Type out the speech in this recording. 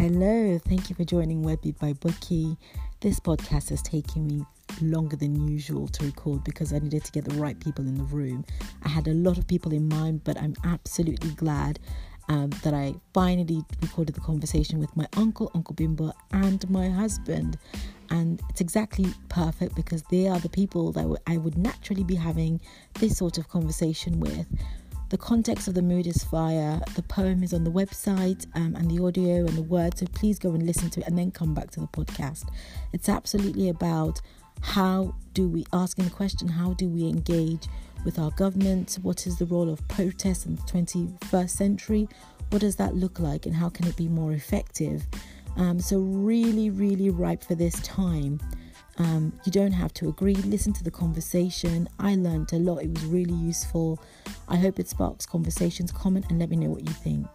Hello, thank you for joining Webby by Bookie. This podcast has taken me longer than usual to record because I needed to get the right people in the room. I had a lot of people in mind, but I'm absolutely glad um, that I finally recorded the conversation with my uncle, Uncle Bimbo, and my husband. And it's exactly perfect because they are the people that I would naturally be having this sort of conversation with. The context of the mood is fire. The poem is on the website um, and the audio and the words. So please go and listen to it and then come back to the podcast. It's absolutely about how do we, asking the question, how do we engage with our government? What is the role of protest in the 21st century? What does that look like and how can it be more effective? Um, so, really, really ripe for this time. Um, you don't have to agree. Listen to the conversation. I learned a lot. It was really useful. I hope it sparks conversations. Comment and let me know what you think.